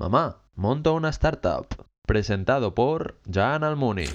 Mamá, monto una startup. Presentado por Jan Almuni.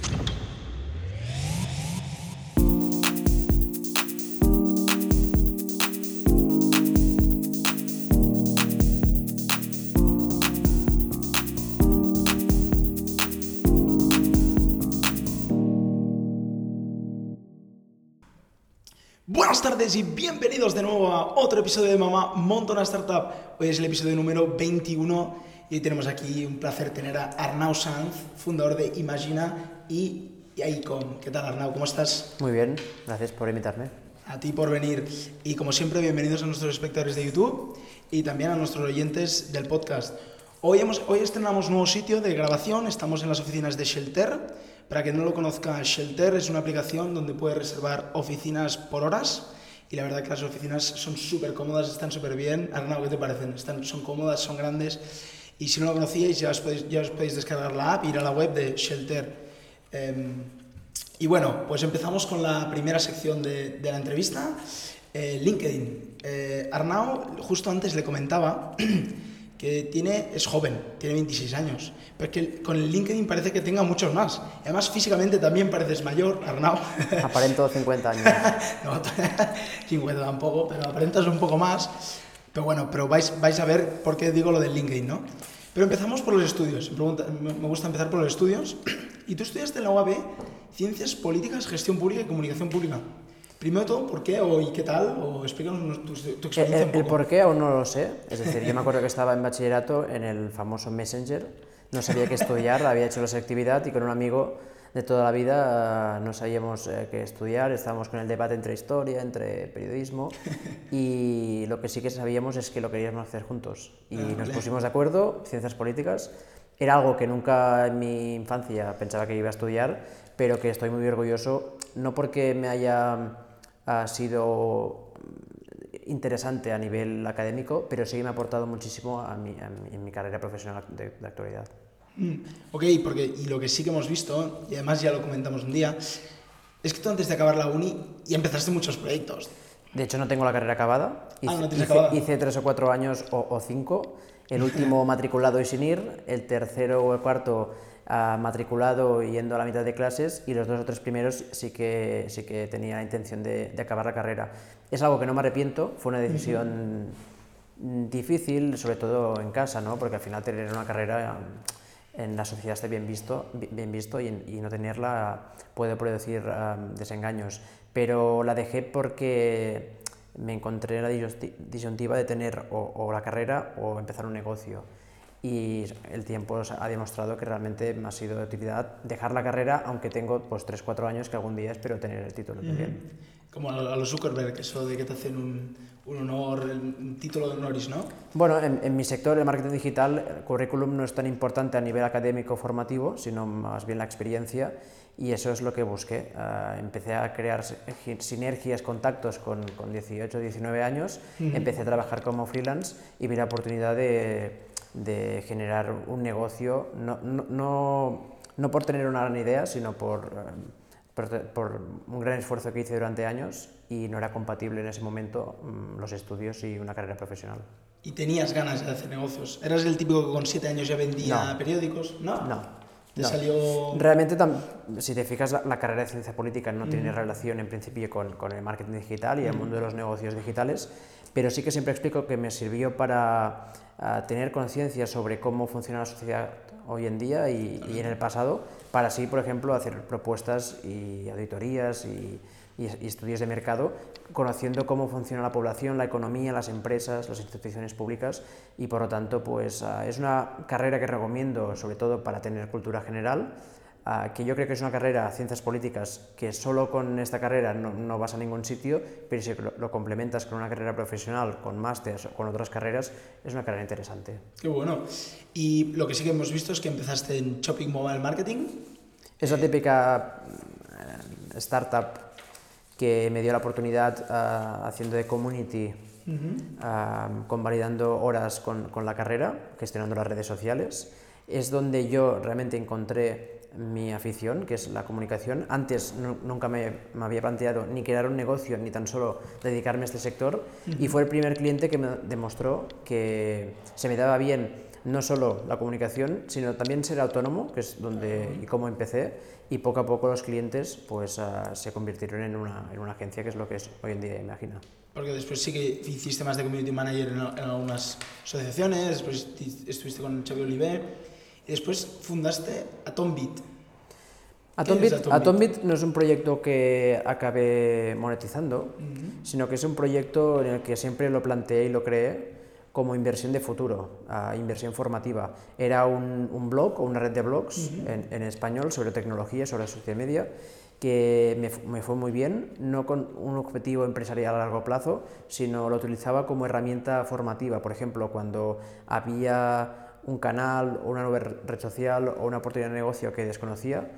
Buenas tardes y bienvenidos de nuevo a otro episodio de Mamá Monta una Startup. Hoy es el episodio número 21 y hoy tenemos aquí un placer tener a Arnau Sanz, fundador de Imagina y Icon. ¿Qué tal Arnau? ¿Cómo estás? Muy bien, gracias por invitarme. A ti por venir. Y como siempre, bienvenidos a nuestros espectadores de YouTube y también a nuestros oyentes del podcast. Hoy, hemos, hoy estrenamos un nuevo sitio de grabación, estamos en las oficinas de Shelter. Para quien no lo conozca, Shelter es una aplicación donde puedes reservar oficinas por horas y la verdad que las oficinas son súper cómodas, están súper bien. Arnau, ¿qué te parecen? Están, son cómodas, son grandes y si no lo conocíais ya os podéis, ya os podéis descargar la app, ir a la web de Shelter. Em, y bueno, pues empezamos con la primera sección de, de la entrevista, eh, LinkedIn. Eh, Arnau, justo antes le comentaba que tiene, es joven, tiene 26 años, pero que con el LinkedIn parece que tenga muchos más. Además físicamente también pareces mayor, Arnau. Aparento 50 años. no, 50 tampoco, pero aparentas un poco más. Pero bueno, pero vais, vais a ver por qué digo lo del LinkedIn, ¿no? Pero empezamos por los estudios. Me, gusta empezar por los estudios. Y tú estudiaste en la UAB Ciencias Políticas, Gestión Pública y Comunicación Pública. Primero de todo, ¿por qué o y qué tal? O explícanos tu, tu El, experiencia el- un el poco. por qué aún no lo sé. Es decir, yo me acuerdo que estaba en bachillerato en el famoso Messenger, no sabía qué estudiar, había hecho la selectividad y con un amigo de toda la vida no sabíamos eh, qué estudiar, estábamos con el debate entre historia, entre periodismo y lo que sí que sabíamos es que lo queríamos hacer juntos. Y Ah, nos pusimos de acuerdo, ciencias políticas. Era algo que nunca en mi infancia pensaba que iba a estudiar, pero que estoy muy orgulloso, no porque me haya ha sido interesante a nivel académico, pero sí me ha aportado muchísimo a mi, a mi- en mi carrera profesional de, de actualidad. Ok, porque y lo que sí que hemos visto, y además ya lo comentamos un día, es que tú antes de acabar la uni ya empezaste muchos proyectos. De hecho, no tengo la carrera acabada. Ah, no tienes hice, acabada. hice tres o cuatro años o, o cinco. El último matriculado y sin ir, el tercero o el cuarto ah, matriculado y yendo a la mitad de clases y los dos o tres primeros sí que, sí que tenía la intención de, de acabar la carrera. Es algo que no me arrepiento, fue una decisión mm, difícil, sobre todo en casa, ¿no? porque al final tener una carrera en la sociedad está bien visto, bi- bien visto y, y no tenerla puede producir ah, desengaños. Pero la dejé porque me encontré en la disyunti- disyuntiva de tener o, o la carrera o empezar un negocio. Y el tiempo ha demostrado que realmente me ha sido de utilidad dejar la carrera, aunque tengo pues 3-4 años que algún día espero tener el título también. Como a, los Zuckerberg, eso de que te hacen un, un honor, un título de honoris, ¿no? Bueno, en, en mi sector, el marketing digital, el currículum no es tan importante a nivel académico formativo, sino más bien la experiencia y eso es lo que busqué. Ah, empecé a crear si- sinergias, contactos con, con 18, 19 años, empecé a trabajar como freelance y vi la oportunidad de, de generar un negocio, no, no, no, no por tener una gran idea, sino por, eh, por, por un gran esfuerzo que hice durante años y no era compatible en ese momento mm, los estudios y una carrera profesional. Y tenías ganas de hacer negocios. ¿Eras el típico que con siete años ya vendía No. periódicos? No. No. Te no. salió... Realmente, si te fijas, la, la carrera de ciencia política no tiene Mm. relación en principio con, con el marketing digital y el mundo de los negocios digitales, pero sí que siempre explico que me sirvió para ah, tener conciencia sobre cómo funciona la sociedad hoy en día y, y en el pasado, para así, por ejemplo, hacer propuestas y auditorías y, y y estudios de mercado, conociendo cómo funciona la población, la economía, las empresas, las instituciones públicas y por lo tanto pues ah, es una carrera que recomiendo sobre todo para tener cultura general, ah, que yo creo que es una carrera, ciencias políticas, que solo con esta carrera no, no vas a ningún sitio, pero si lo, lo complementas con una carrera profesional, con másters o con otras carreras, es una carrera interesante. Qué bueno. Y lo que sí que hemos visto es que empezaste en Shopping Mobile Marketing. Es la típica eh, startup que me dio la oportunidad ah, haciendo de community, ah, convalidando horas con, con la carrera, gestionando las redes sociales. Es donde yo realmente encontré mi afición, que es la comunicación. Antes nu- nunca me, me había planteado ni crear un negocio, ni tan solo dedicarme a este sector. Y fue el primer cliente que me demostró que se me daba bien no solo la comunicación, sino también ser autónomo, que es donde y cómo empecé, y poco a poco los clientes pues ah, se convirtieron en una, en una agencia, que es lo que es hoy en día Imagina. Porque después sí que hiciste más de community manager en, en algunas asociaciones, después estuviste con Xavi Oliver y después fundaste Atombit. Atombit, Atombit no es un proyecto que acabé monetizando, sino que es un proyecto en el que siempre lo planteé y lo creé como inversión de futuro, inversión formativa. Era un, un, blog o una red de blogs en, en, español sobre tecnología, sobre social media, que me, me, fue muy bien, no con un objetivo empresarial a largo plazo, sino lo utilizaba como herramienta formativa. Por ejemplo, cuando había un canal o una nueva red social o una oportunidad de negocio que desconocía,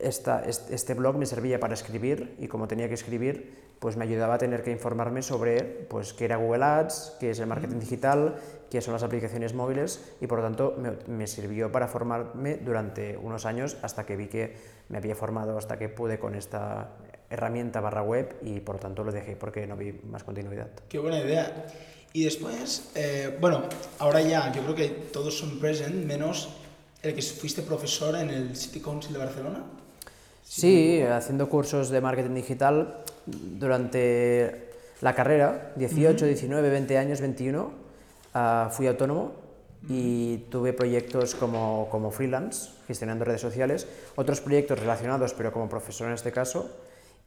esta, este blog me servía para escribir y como tenía que escribir, pues me ayudaba a tener que informarme sobre pues, qué era Google Ads, qué es el marketing digital, qué son las aplicaciones móviles y por lo tanto me, me, sirvió para formarme durante unos años hasta que vi que me había formado, hasta que pude con esta herramienta barra web y por lo tanto lo dejé porque no vi más continuidad. Qué buena idea. Y después, eh, bueno, ahora ya yo creo que todos son present, menos el que fuiste profesor en el City Council de Barcelona. Sí, haciendo cursos de marketing digital durante la carrera, 18, 19, 20 años, 21, uh, fui autónomo y tuve proyectos como, como freelance, gestionando redes sociales, otros proyectos relacionados, pero como profesor en este caso,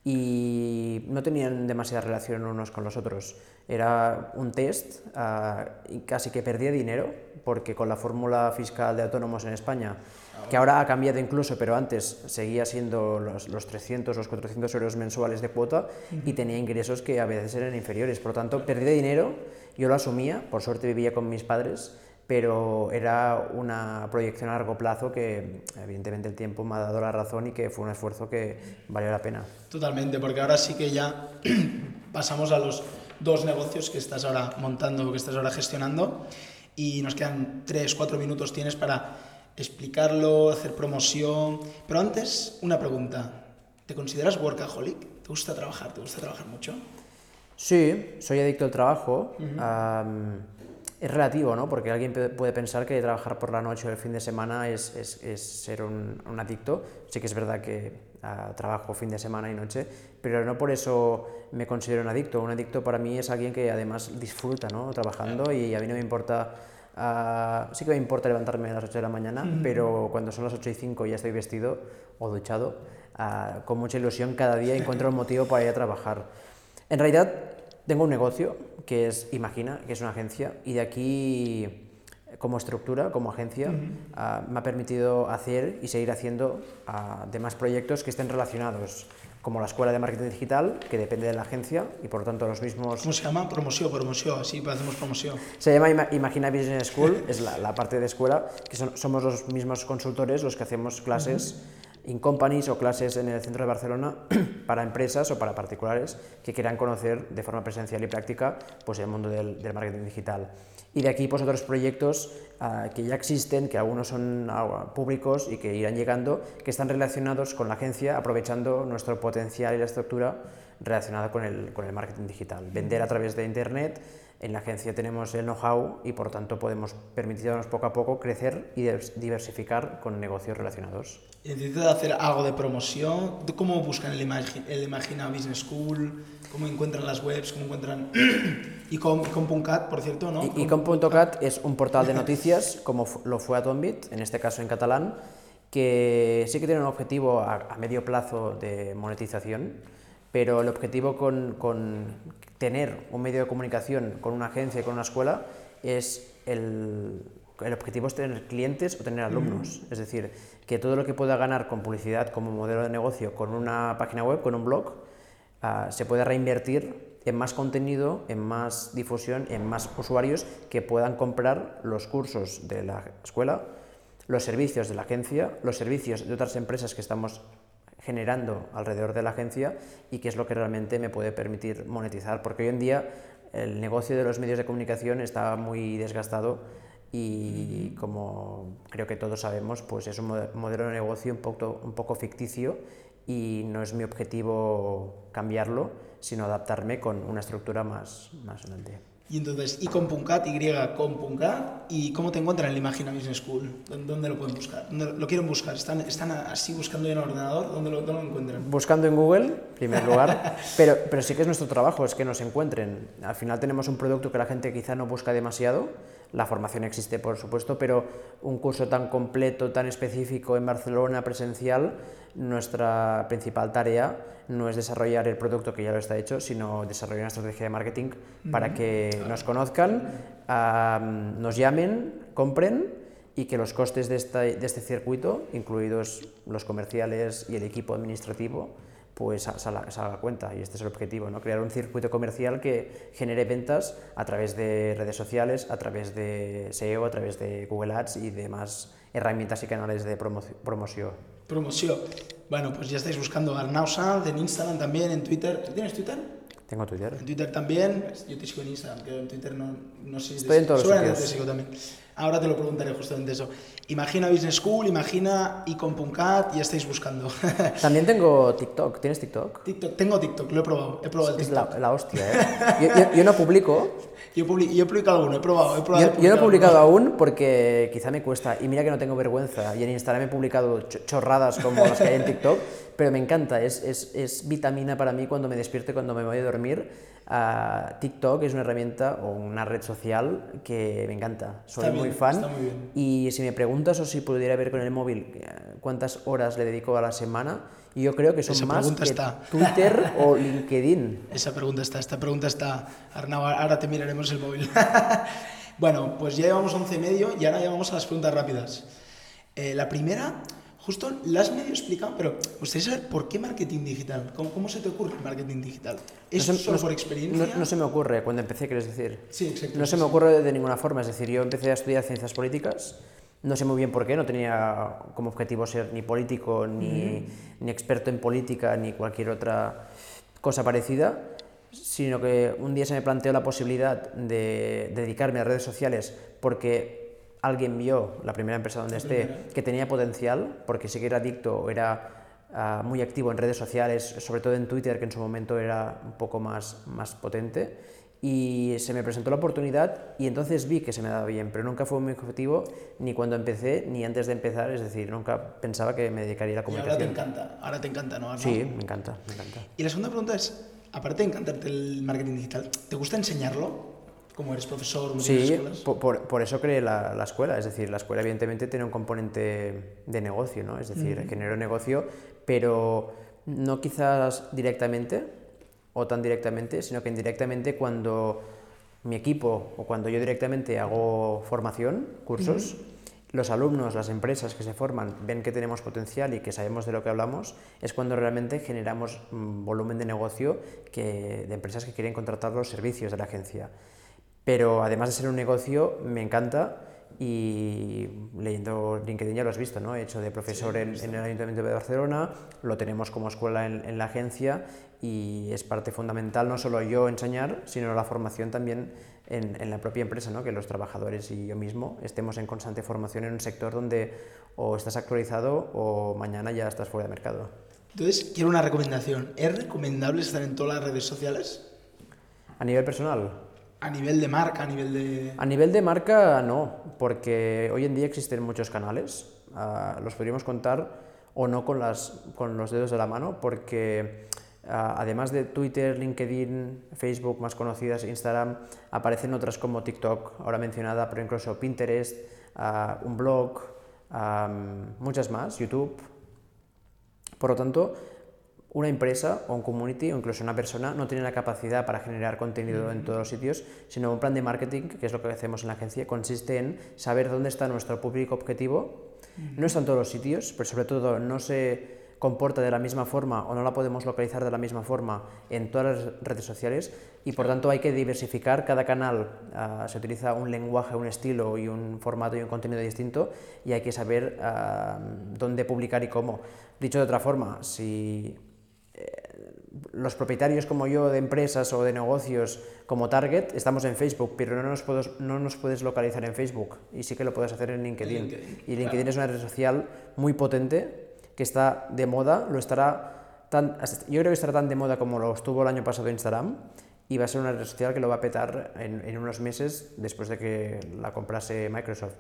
y no tenían demasiada relación unos con los otros. Era un test uh, y casi que perdía dinero porque con la fórmula fiscal de autónomos en España, que ahora ha cambiado incluso, pero antes seguía siendo los, los 300, los 400 euros mensuales de cuota y tenía ingresos que a veces eran inferiores. Por lo tanto, perdí dinero, yo lo asumía, por suerte vivía con mis padres, pero era una proyección a largo plazo que evidentemente el tiempo me ha dado la razón y que fue un esfuerzo que valió la pena. Totalmente, porque ahora sí que ya pasamos a los dos negocios que estás ahora montando, que estás ahora gestionando y nos quedan 3, 4 minutos tienes para explicarlo, hacer promoción. Pero antes, una pregunta. ¿Te consideras workaholic? ¿Te gusta trabajar? ¿Te gusta trabajar mucho? Sí, soy adicto al trabajo. Uh -huh. um, es relativo, ¿no? Porque alguien puede pensar que trabajar por la noche o el fin de semana es, es, es ser un, un, adicto. Sí que es verdad que uh, trabajo fin de semana y noche, pero no por eso me considero un adicto. Un adicto para mí es alguien que además disfruta, ¿no? Trabajando y a mí no me importa... Uh, sí que me importa levantarme a las 8 de la mañana, mm. pero cuando son las 8 y 5 ya estoy vestido o duchado, uh, con mucha ilusión cada día encuentro un motivo para ir a trabajar. En realidad, tengo un negocio que es Imagina, que es una agencia, y de aquí, como estructura, como agencia, uh -huh. uh, me ha permitido hacer y seguir haciendo uh, demás proyectos que estén relacionados, como la Escuela de Marketing Digital, que depende de la agencia, y por lo tanto los mismos... ¿Cómo se llama? Promoción, promoción, así hacemos promoción. Se llama Imagina Business School, es la, la, parte de escuela, que son, somos los mismos consultores los que hacemos clases... Uh -huh in companies o clases en el centro de Barcelona para empresas o para particulares que quieran conocer de forma presencial y práctica pues, el mundo del, del marketing digital. Y de aquí pues, otros proyectos que ya existen, que algunos son públicos y que irán llegando, que están relacionados con la agencia, aprovechando nuestro potencial y la estructura relacionada con el, con el marketing digital. Vender a través de Internet, en la agencia tenemos el know-how y por tanto podemos permitirnos poco a poco crecer y diversificar con negocios relacionados. ¿Necesitas hacer algo de promoción? ¿Cómo buscan el, Imagine, el Imagina Business School? ¿Cómo encuentran las webs? ¿Cómo encuentran icom.cat, por cierto? ¿no? Icom.cat es un portal de noticias, como lo fue Atombit, en este caso en catalán, que sí que tiene un objetivo a, a medio plazo de monetización, pero el objetivo con, con, tener un medio de comunicación con una agencia y con una escuela es el, el objetivo es tener clientes o tener alumnos. Mm. Es decir, que todo lo que pueda ganar con publicidad como modelo de negocio, con una página web, con un blog, uh, se puede reinvertir en más contenido, en más difusión, en más usuarios que puedan comprar los cursos de la escuela, los servicios de la agencia, los servicios de otras empresas que estamos generando alrededor de la agencia y que es lo que realmente me puede permitir monetizar, porque hoy en día el negocio de los medios de comunicación está muy desgastado y como creo que todos sabemos, pues es un modelo de negocio un poco, un poco ficticio y no es mi objetivo cambiarlo, sino adaptarme con una estructura más, más grande. Y entonces, y con Puncat, Y con Puncat. ¿Y cómo te encuentran en la Imagina Business School? ¿Dónde, lo pueden buscar? ¿Dónde lo, lo quieren buscar? ¿Están, ¿Están así buscando en el ordenador? ¿Dónde lo, dónde lo encuentran? Buscando en Google, en primer lugar, pero, pero sí que es nuestro trabajo, es que nos encuentren. Al final tenemos un producto que la gente quizá no busca demasiado, la formación existe por supuesto, pero un curso tan completo, tan específico en Barcelona, presencial, nuestra principal tarea no es desarrollar el producto que ya lo está hecho, sino desarrollar una estrategia de marketing para que nos conozcan, nos llamen, compren y que los costes de este circuito, incluidos los comerciales y el equipo administrativo, pues sa- salga, salga a cuenta. Y este es el objetivo, ¿no? crear un circuito comercial que genere ventas a través de redes sociales, a través de SEO, a través de Google Ads y demás herramientas y canales de promoci- promoción. Promoción. Bueno, pues ya estáis buscando a Arnau Sanz en Instagram también, en Twitter. ¿Tienes Twitter? Tengo Twitter. En Twitter también. Yo te sigo en Instagram, que en Twitter no, no sé si Estoy en todos los sitios. te sigo también. Ahora te lo preguntaré justamente eso. Imagina Business School, imagina Icon.cat, ya estáis buscando. También tengo TikTok. ¿Tienes TikTok? TikTok, tengo TikTok, lo he probado. He probado el Es TikTok. la, la hostia, ¿eh? Yo, yo- yo no publico, Yo, publi- yo he publicado alguno, he probado. He probado yo, yo no he publicado aún porque quizá me cuesta. Y mira que no tengo vergüenza. Y en Instagram he publicado cho- chorradas como las que hay en TikTok, pero me encanta. Es, es, es vitamina para mí cuando me despierto y cuando me voy a dormir. Ah, TikTok es una herramienta o una red social que me encanta. Soy Está muy bien, fan. muy. Y si me preguntas o si pudiera ver con el móvil eh, cuántas horas le dedico a la semana, yo creo que son Esa más que está. Twitter o LinkedIn. Esa pregunta está, esta pregunta está. Arnau, ahora te miraremos el móvil. bueno, pues ya llevamos 11 y medio y ahora ya vamos a las preguntas rápidas. Eh, la primera, justo la has medio explicado, pero gustaría saber por qué marketing digital. ¿Cómo, cómo se te ocurre el marketing digital? ¿Es No se- solo no- por experiencia? No, no se me ocurre cuando empecé, quieres decir. Sí, exacto. No se me ocurre de ninguna forma, es decir, yo empecé a estudiar ciencias políticas, no sé muy bien por qué, no tenía como objetivo ser ni político, ni, ni experto en política, ni cualquier otra cosa parecida, sino que un día se me planteó la posibilidad de dedicarme a redes sociales porque alguien vio, la primera empresa donde esté, que tenía potencial, porque sí que era adicto, era ah, muy activo en redes sociales, sobre todo en Twitter, que en su momento era un poco más, más potente, y se me presentó la oportunidad y entonces vi que se me daba bien, pero nunca fue mi objetivo ni cuando empecé ni antes de empezar, es decir, nunca pensaba que me dedicaría a la Y ahora te comunicación. encanta, ahora te encanta, ¿no? Sí, me encanta, me encanta. Y la segunda pregunta es, aparte de encantarte el marketing digital, ¿te gusta enseñarlo? Como eres profesor, tienes Sí, por, por eso creé la, la escuela, es decir, la escuela evidentemente tiene un componente de negocio, ¿no? Es decir, genero negocio, pero no quizás directamente o tan directamente, sino que indirectamente cuando mi equipo o cuando yo directamente hago formación, cursos, los alumnos, las empresas que se forman ven que tenemos potencial y que sabemos de lo que hablamos, es cuando realmente generamos mm, volumen de negocio que, de empresas que quieren contratar los servicios de la agencia. Pero además de ser un negocio, me encanta y leyendo LinkedIn ya lo has visto, ¿no? He hecho de profesor en, en el Ayuntamiento de Barcelona, lo tenemos como escuela en, en la agencia y es parte fundamental no solo yo enseñar, sino la formación también en, en la propia empresa, ¿no? Que los trabajadores y yo mismo estemos en constante formación en un sector donde o estás actualizado o mañana ya estás fuera de mercado. Entonces, quiero una recomendación. ¿Es recomendable estar en todas las redes sociales? A nivel personal, A nivel de marca, a nivel de... A nivel de marca, no, porque hoy en día existen muchos canales, ah, los podríamos contar o no con, las, con los dedos de la mano, porque ah, además de Twitter, LinkedIn, Facebook más conocidas, Instagram, aparecen otras como TikTok, ahora mencionada, pero incluso Pinterest, ah, un blog, am, muchas más, YouTube. Por lo tanto, una empresa o un community o incluso una persona no tiene la capacidad para generar contenido en todos los sitios, sino un plan de marketing, que es lo que hacemos en la agencia, consiste en saber dónde está nuestro público objetivo. No está en todos los sitios, pero sobre todo no se comporta de la misma forma o no la podemos localizar de la misma forma en todas las redes sociales y por tanto hay que diversificar cada canal. ah, se utiliza un lenguaje, un estilo y un formato y un contenido distinto y hay que saber ah, dónde publicar y cómo. Dicho de otra forma, si los propietarios como yo de empresas o de negocios como Target estamos en Facebook, pero no nos, puedes, no nos puedes localizar en Facebook. Y sí que lo puedes hacer en LinkedIn. LinkedIn, y LinkedIn es una red social muy potente que está de moda, lo estará tan, yo creo que estará tan de moda como lo estuvo el año pasado Instagram y va a ser una red social que lo va a petar en, en unos meses después de que la comprase Microsoft.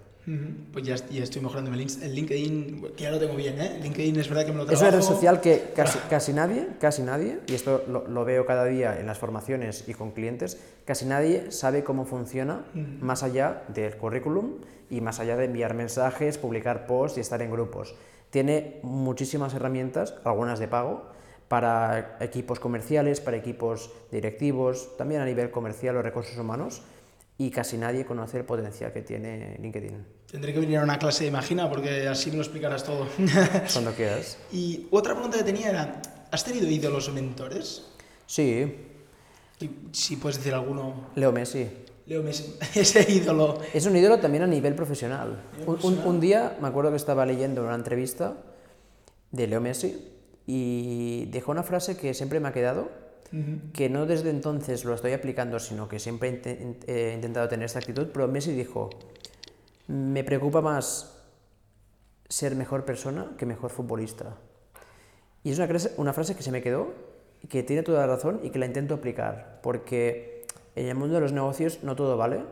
Pues ya, ya estoy mejorando el, LinkedIn, que ya lo tengo bien, ¿eh? LinkedIn es verdad que me lo Es trabajo. una red social que casi, casi nadie, casi nadie, y esto lo, lo veo cada día en las formaciones y con clientes, casi nadie sabe cómo funciona más allá del currículum y más allá de enviar mensajes, publicar posts y estar en grupos. Tiene muchísimas herramientas, algunas de pago, para equipos comerciales, para equipos directivos, también a nivel comercial o recursos humanos, y casi nadie conoce el potencial que tiene LinkedIn. Tendré que venir a una clase de Imagina porque así me lo explicarás todo. Cuando quieras. y otra pregunta que tenía era, ¿has tenido ídolos o mentores? Sí, Y si puedes decir alguno. Leo Messi. Leo Messi, ese ídolo. Es un ídolo también a nivel profesional. Un, un- un día me acuerdo que estaba leyendo una entrevista de Leo Messi y dejó una frase que siempre me ha quedado, que no desde entonces lo estoy aplicando, sino que siempre he inte- in- he intentado tener esta actitud, pero Messi dijo, me preocupa más ser mejor persona que mejor futbolista. Y es una, una frase que se me quedó, que tiene toda la razón y que la intento aplicar, porque en el mundo de los negocios no todo vale,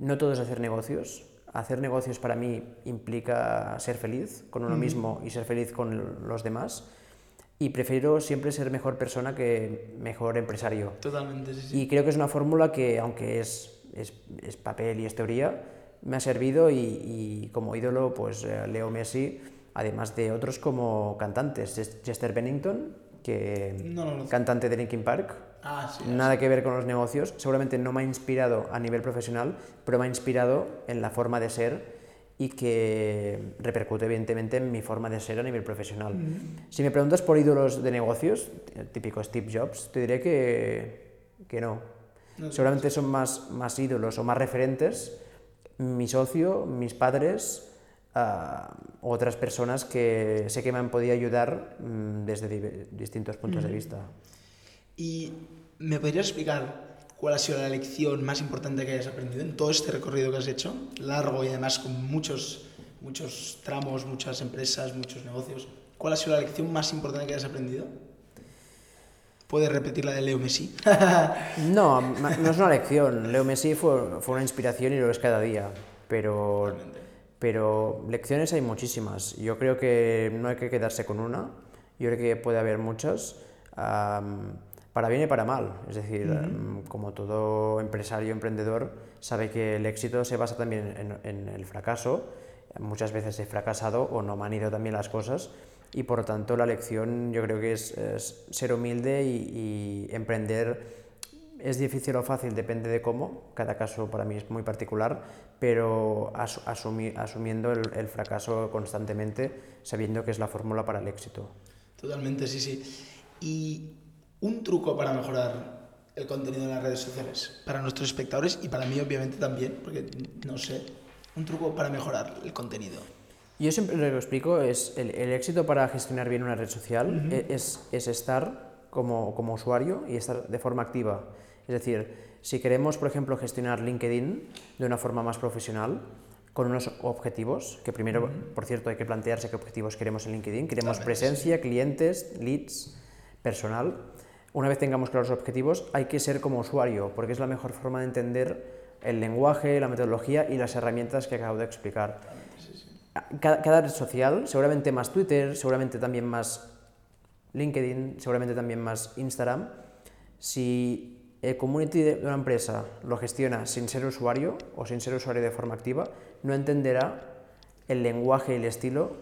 no todo es hacer negocios. Hacer negocios para mí implica ser feliz con uno mismo y ser feliz con los demás. Y prefiero siempre ser mejor persona que mejor empresario. Totalmente, sí, sí. Y creo que es una fórmula que, aunque es, es, es papel y es teoría, me ha servido y, y como ídolo, pues eh, Leo Messi, además de otros como cantantes, Ches- Chester Bennington, que No cantante de Linkin Park, Ah, sí. nada que ver con los negocios, seguramente no me ha inspirado a nivel profesional, pero me ha inspirado en la forma de ser y que repercute evidentemente en mi forma de ser a nivel profesional. Si me preguntas por ídolos de negocios, típico Steve Jobs, te diré que, que no. Seguramente son más, más ídolos o más referentes mi socio, mis padres, ah, otras personas que sé que me han podido ayudar mm, desde di- distintos puntos de vista. ¿Y me podrías explicar cuál ha sido la lección más importante que hayas aprendido en todo este recorrido que has hecho? Largo y además con muchos, muchos tramos, muchas empresas, muchos negocios. ¿Cuál ha sido la lección más importante que hayas aprendido? ¿Puedes repetir la de Leo Messi? No, no es una lección. Leo Messi fue, fue una inspiración y lo es cada día. Pero, pero lecciones hay muchísimas. Yo creo que no hay que quedarse con una. Yo creo que puede haber muchas, am, para bien y para mal. Es decir, am, como todo empresario, emprendedor, sabe que el éxito se basa también en, en el fracaso. Muchas veces he fracasado o no me han ido también las cosas. Y por lo tanto la lección yo creo que es, es ser humilde y, y emprender es difícil o fácil, depende de cómo, cada caso para mí es muy particular, pero asu- asumi- asumiendo el, el fracaso constantemente, sabiendo que es la fórmula para el éxito. Totalmente, sí, sí. ¿Y un truco para mejorar el contenido en las redes sociales? Para nuestros espectadores y para mí obviamente también, porque no sé, un truco para mejorar el contenido. Yo siempre lo que explico es el, el éxito para gestionar bien una red social e- es, es estar como, como usuario y estar de forma activa. Es decir, si queremos, por ejemplo, gestionar LinkedIn de una forma más profesional, con unos objetivos, que primero, por cierto, hay que plantearse qué objetivos queremos en LinkedIn. Queremos presencia, clientes, leads, personal. Una vez tengamos claros los objetivos, hay que ser como usuario, porque es la mejor forma de entender el lenguaje, la metodología y las herramientas que acabo de explicar. Cada, cada red social, seguramente más Twitter, seguramente también más LinkedIn, seguramente también más Instagram, si el community de una empresa lo gestiona sin ser usuario o sin ser usuario de forma activa, no entenderá el lenguaje y el estilo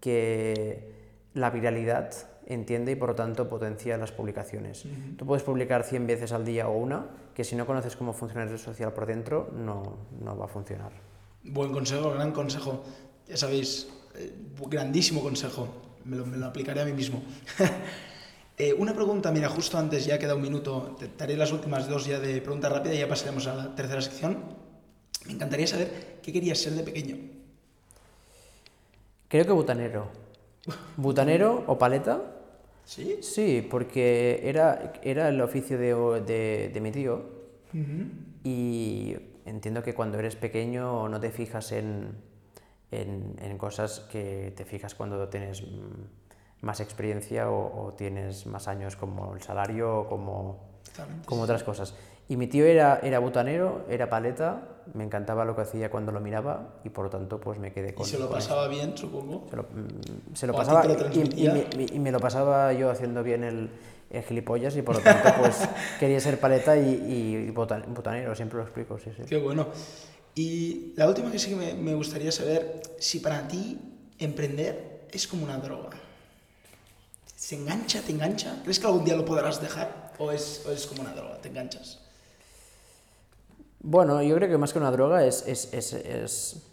que la viralidad entiende y por lo tanto potencia las publicaciones. Tú puedes publicar 100 veces al día o una, que si no conoces cómo funciona la red social por dentro, no, no va a funcionar. Buen consejo, gran consejo. Ya sabéis, eh, grandísimo consejo. Me lo, me lo aplicaré a mí mismo. Eh, una pregunta, mira, justo antes, ya queda un minuto, te te haré las últimas dos ya de pregunta rápida y ya pasaremos a la tercera sección. Me encantaría saber qué querías ser de pequeño. Creo que butanero. Butanero o paleta. ¿Sí? Sí, porque era, era el oficio de, de- de mi tío y entiendo que cuando eres pequeño no te fijas en, en- en cosas que te fijas cuando tienes mm, más experiencia o, o tienes más años como el salario o como, como otras cosas. Y mi tío era, era butanero, era paleta, me encantaba lo que hacía cuando lo miraba y por lo tanto pues me quedé con Y se lo con eso. pasaba bien, supongo. Se lo, mm, se lo pasaba lo y- y, me, me- y me lo pasaba yo haciendo bien el, el gilipollas y por lo tanto pues quería ser paleta y, y botan- botanero, siempre lo explico, sí, sí. Qué bueno. Y la última que sí que me, me gustaría saber, si para ti emprender es como una droga. ¿Se engancha, te engancha? ¿Crees que algún día lo podrás dejar? ¿O es, o es como una droga, te enganchas? Bueno, yo creo que más que una droga es, es, es, es,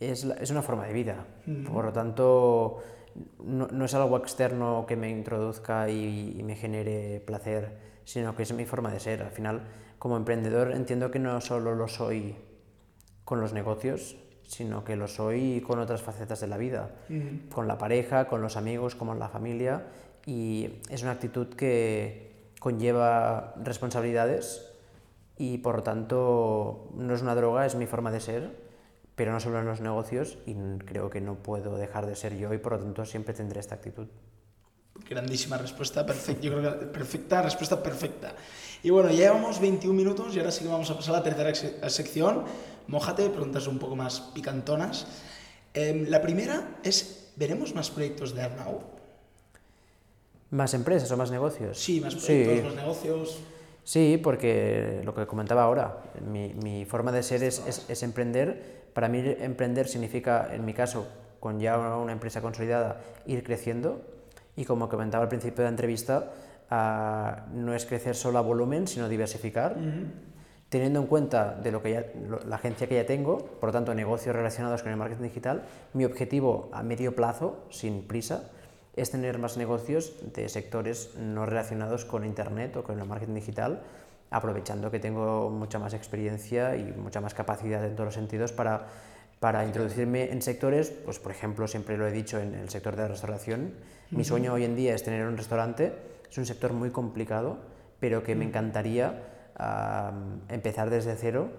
es la- es una forma de vida. Por lo tanto, no, no es algo externo que me introduzca y, y me genere placer, sino que es mi forma de ser. Al final, como emprendedor, entiendo que no solo lo soy con los negocios, sino que lo soy con otras facetas de la vida, con la pareja, con los amigos, con la familia, y es una actitud que conlleva responsabilidades y por lo tanto no es una droga, es mi forma de ser, pero no solo en los negocios y creo que no puedo dejar de ser yo y por lo tanto siempre tendré esta actitud. Grandísima respuesta, perfecta. Yo creo que perfecta, respuesta perfecta. Y bueno, ya llevamos 21 minutos y ahora sí que vamos a pasar a la tercera sec- sección. Mójate, preguntas un poco más picantonas. Em, la primera es, ¿veremos más proyectos de Arnau? ¿Más empresas o más negocios? Sí, más Sí. proyectos, más negocios. Sí, porque lo que comentaba ahora, mi, mi forma de ser es, es- es emprender. Para mí emprender significa, en mi caso, con ya una empresa consolidada, ir creciendo. Y como comentaba al principio de la entrevista, ah, no es crecer solo a volumen, sino diversificar. Teniendo en cuenta de lo que ya, lo- la agencia que ya tengo, por lo tanto negocios relacionados con el marketing digital, mi objetivo a medio plazo, sin prisa, es tener más negocios de sectores no relacionados con Internet o con el marketing digital, aprovechando que tengo mucha más experiencia y mucha más capacidad en todos los sentidos para, para introducirme en sectores, pues por ejemplo, siempre lo he dicho, en el sector de la restauración. Mi sueño hoy en día es tener un restaurante, es un sector muy complicado, pero que me encantaría empezar desde cero,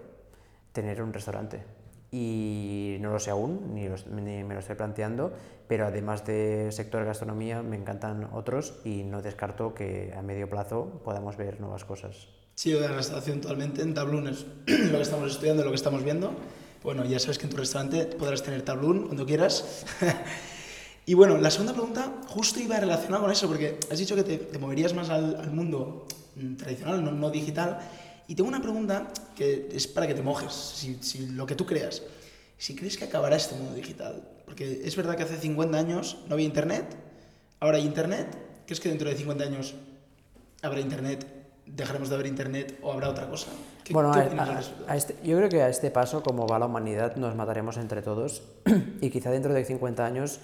tener un restaurante. Y no lo sé aún, ni, los- ni me lo estoy planteando, pero además de sector gastronomía me encantan otros y no descarto que a medio plazo podamos ver nuevas cosas. Sí, de la restauración totalmente. En Tabloon es lo que estamos estudiando, lo que estamos viendo. Bueno, ya sabes que en tu restaurante podrás tener Tabloon cuando quieras. y bueno, la segunda pregunta justo iba relacionada con eso, porque has dicho que te, te moverías más al, al mundo tradicional, no, no digital. Y tengo una pregunta que es para que te mojes, si, si lo que tú creas. Si crees que acabará este mundo digital. Porque es verdad que hace 50 años no había internet, ahora hay internet. ¿Crees que dentro de 50 años habrá internet, dejaremos de haber internet o habrá otra cosa? ¿Qué- Bueno, a- a- a este- yo creo que a este paso, como va la humanidad, nos mataremos entre todos y quizá dentro de 50 años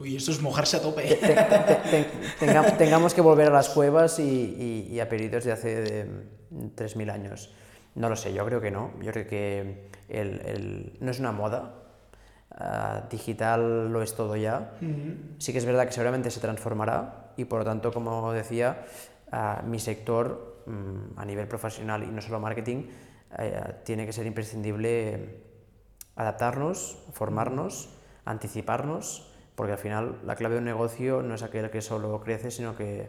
Uy, esto es mojarse a tope. te- te- te- te- tenga- tengamos que volver a las cuevas y, y- y a periodos de hace de, mm, 3.000 años. No lo sé, yo creo que no. Yo creo que el- el- no es una moda. Ah, digital lo es todo ya. Sí que es verdad que seguramente se transformará y por lo tanto, como decía, ah, mi sector mm, a nivel profesional y no solo marketing eh, tiene que ser imprescindible adaptarnos, formarnos, anticiparnos, porque al final la clave de un negocio no es aquel que solo crece, sino que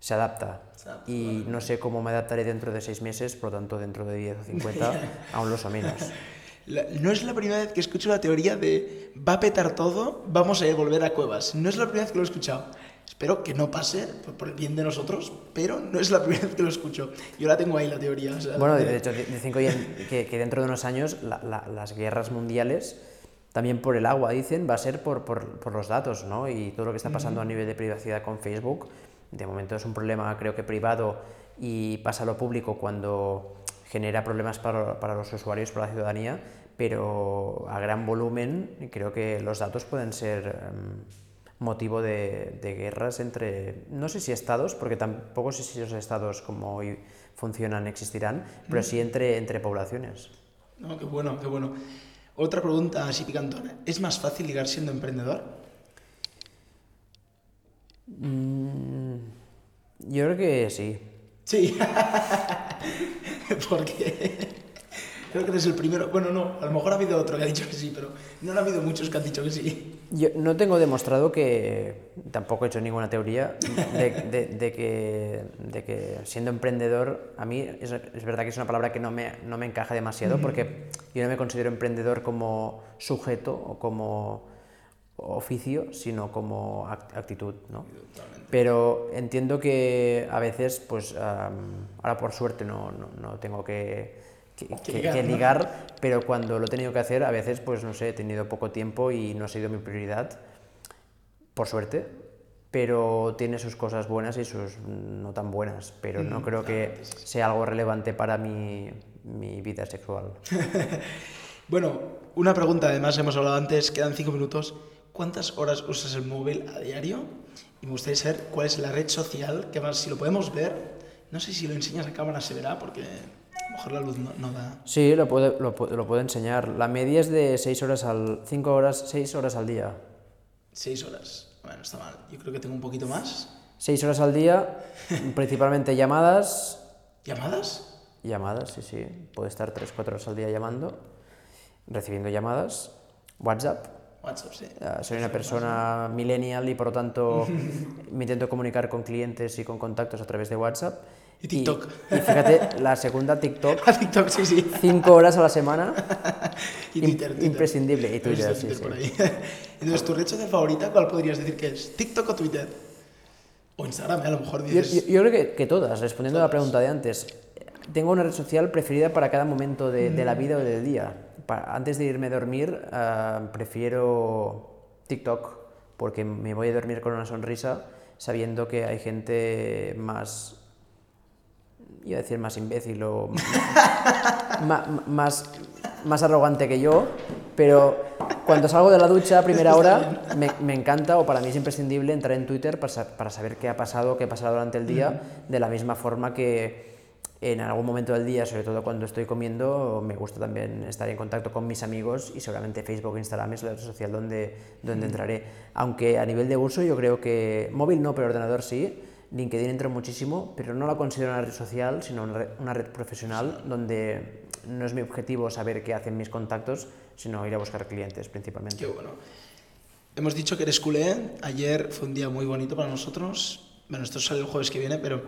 se adapta. Se adapta, Y no sé cómo me adaptaré dentro de seis meses, por lo tanto dentro de 10 o 50 aún lo menos. La- no es la primera vez que escucho la teoría de va a petar todo, vamos a volver a cuevas. No es la primera vez que lo he escuchado. Espero que no pase por, el bien de nosotros, pero no es la primera vez que lo escucho. Yo la tengo ahí la teoría. o sea, Bueno, de- hecho, di- dicen que, que dentro de unos años la- la- las guerras mundiales, también por el agua, dicen, va a ser por, por- por los datos, ¿no? Y todo lo que está pasando a nivel de privacidad con Facebook, de momento es un problema, creo que privado, y pasa a lo público cuando genera problemas para, para los usuarios, para la ciudadanía, pero a gran volumen creo que los datos pueden ser em, motivo de, de guerras entre, no sé si estados, porque tampoco sé si los estados como hoy funcionan existirán, pero sí entre, entre poblaciones. No, qué bueno, qué bueno. Otra pregunta así picantona. ¿Es más fácil ligar siendo emprendedor? Mm, yo creo que sí. Sí. Porque creo que eres el primero. Bueno, no, a lo mejor ha habido otro que ha dicho que sí, pero no han habido muchos que han dicho que sí. Yo no tengo demostrado que, tampoco he hecho ninguna teoría, de, de- de que, de que siendo emprendedor, a mí es, es verdad que es una palabra que no me, no me encaja demasiado porque yo no me considero emprendedor como sujeto o como oficio, sino como act- actitud, ¿no? Pero entiendo que a veces, pues am, ahora por suerte no, no, no tengo que, que- que- ligar, que ligar, pero cuando lo he tenido que hacer, a veces, pues no sé, he tenido poco tiempo y no ha sido mi prioridad, por suerte, pero tiene sus cosas buenas y sus no tan buenas, pero no creo que sea algo relevante para mi, mi vida sexual. Bueno, una pregunta, además hemos hablado antes, quedan cinco minutos. ¿Cuántas horas usas el móvil a diario? Y me gustaría saber cuál es la red social, que más, si lo podemos ver, no sé si lo enseñas a cámara se verá, porque mejor la luz no, no da. Sí, lo puedo, lo, lo puedo enseñar. La media es de 6 horas al 5 horas, 6 horas al día. Seis horas. Bueno, está mal. Yo creo que tengo un poquito más. 6 horas al día, principalmente llamadas. ¿Llamadas? Llamadas, sí, sí. Puedo estar 3-4 horas al día llamando, recibiendo llamadas. WhatsApp. WhatsApp, sí. Ah, soy una persona millennial y por lo tanto me intento comunicar con clientes y con contactos a través de WhatsApp. Y TikTok. Y, fíjate, la segunda TikTok, A TikTok, sí, sí. 5 horas a la semana. Y Twitter, Twitter. imprescindible. Y Twitter, sí, Twitter sí. Entonces, ¿tu red social favorita cuál podrías decir que es? ¿TikTok o Twitter? O Instagram, a lo mejor Yo, dices... yo- yo creo que, que todas, respondiendo a la pregunta de antes. Tengo una red social preferida para cada momento de, de la vida o del día. Pa- antes de irme a dormir, ah, prefiero TikTok, porque me voy a dormir con una sonrisa, sabiendo que hay gente más. Iba a decir más imbécil o. ma- más, más arrogante que yo, pero cuando salgo de la ducha a primera hora me, me encanta o para mí es imprescindible entrar en Twitter para, para saber qué ha pasado, qué ha pasado durante el día, de la misma forma que en algún momento del día, sobre todo cuando estoy comiendo, me gusta también estar en contacto con mis amigos y seguramente Facebook Instagram es la red social donde, donde entraré. Aunque a nivel de uso yo creo que móvil no, pero ordenador sí. LinkedIn entro muchísimo, pero no la considero una red social, sino una red, una red profesional donde no es mi objetivo saber qué hacen mis contactos, sino ir a buscar clientes principalmente. Qué bueno. Hemos dicho que eres culé. Ayer fue un día muy bonito para nosotros. Bueno, esto sale el jueves que viene, pero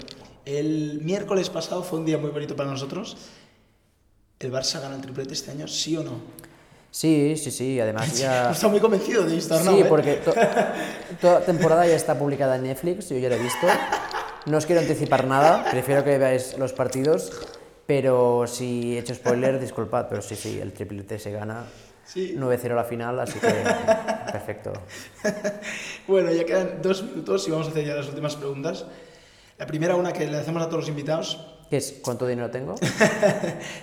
el miércoles pasado fue un día muy bonito para nosotros. ¿El Barça gana el triplete este año? ¿Sí o no? Sí, sí, sí, además ya... Está muy convencido de Arnau, Sí, ¿eh? porque to- toda temporada ya está publicada en Netflix, yo ya la he visto. No os quiero anticipar nada, prefiero que veáis los partidos, pero si he hecho spoiler, disculpad, pero sí, sí, el triplete se gana. Sí. 9-0 la final, así que perfecto. Bueno, ya quedan dos minutos y vamos a hacer ya las últimas preguntas. La primera, una que le hacemos a todos los invitados. ¿Qué es? ¿Cuánto dinero tengo?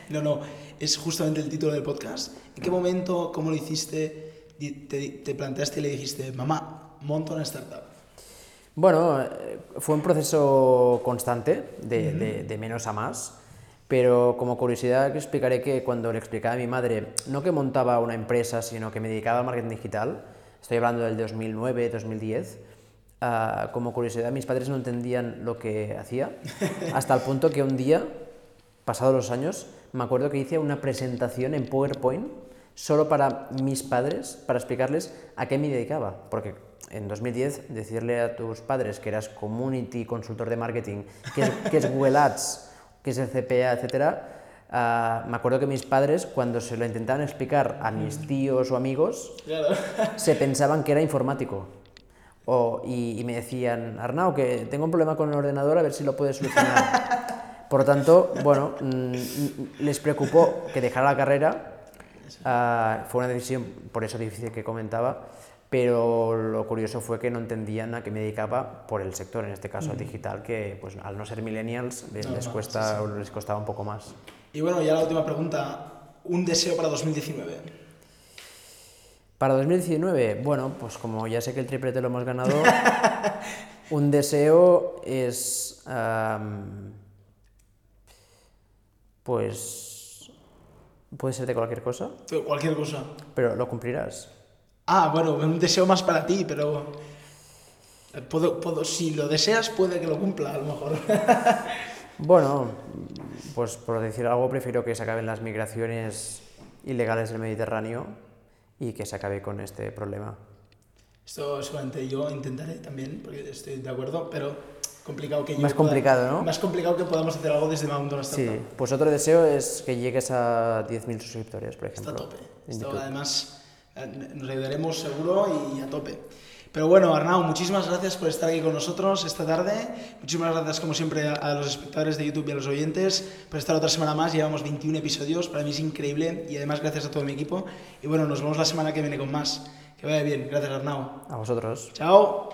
No, no, es justamente el título del podcast. ¿En qué momento, cómo lo hiciste, te, te planteaste y le dijiste, mamá, monto una startup? Bueno, eh, fue un proceso constante, de, de- de menos a más, pero como curiosidad explicaré que cuando le explicaba a mi madre, no que montaba una empresa, sino que me dedicaba al marketing digital, estoy hablando del 2009, 2010, ah, como curiosidad mis padres no entendían lo que hacía, hasta el punto que un día, pasados los años, me acuerdo que hice una presentación en PowerPoint solo para mis padres, para explicarles a qué me dedicaba. Porque en 2010 decirle a tus padres que eras community consultor de marketing, que es, que es Google Ads, que es el CPA, etcétera, ah, me acuerdo que mis padres, cuando se lo intentaban explicar a mis tíos o amigos, Claro. se pensaban que era informático. O- y, y me decían, Arnau, que tengo un problema con el ordenador, a ver si lo puedes solucionar. Por lo tanto, bueno, mm, mm, les preocupó que dejara la carrera. Ah, fue una decisión, por eso difícil que comentaba, pero lo curioso fue que no entendían a qué me dedicaba por el sector, en este caso al digital, que pues al no ser millennials les, les Normal, cuesta, les costaba un poco más. Y bueno, ya la última pregunta. Un deseo para 2019. Para 2019, bueno, pues como ya sé que el triplete lo hemos ganado, un deseo es, pues, puede ser de cualquier cosa, Pero Cualquier cosa. pero lo cumplirás. Ah, bueno, un deseo más para ti, pero... Puedo, puedo, si lo deseas, puede que lo cumpla, a lo mejor. Bueno, pues por decir algo, prefiero que se acaben las migraciones ilegales del Mediterráneo y que se acabe con este problema. Esto seguramente yo intentaré también, porque estoy de acuerdo, pero complicado que Más pueda- complicado, ¿no? Más complicado que podamos hacer algo desde Mount Una Sí, pues otro deseo es que llegues a 10.000 suscriptores, por Está a ejemplo. tope. Esto además eh, nos ayudaremos seguro y a tope. Pero bueno, Arnau, muchísimas gracias por estar aquí con nosotros esta tarde. Muchísimas gracias, como siempre, a, a los espectadores de YouTube y a los oyentes por estar otra semana más. Llevamos 21 episodios, para mí es increíble y además gracias a todo mi equipo. Y bueno, nos vemos la semana que viene con más. Que vaya bien. Gracias, Arnau. A vosotros. Chao.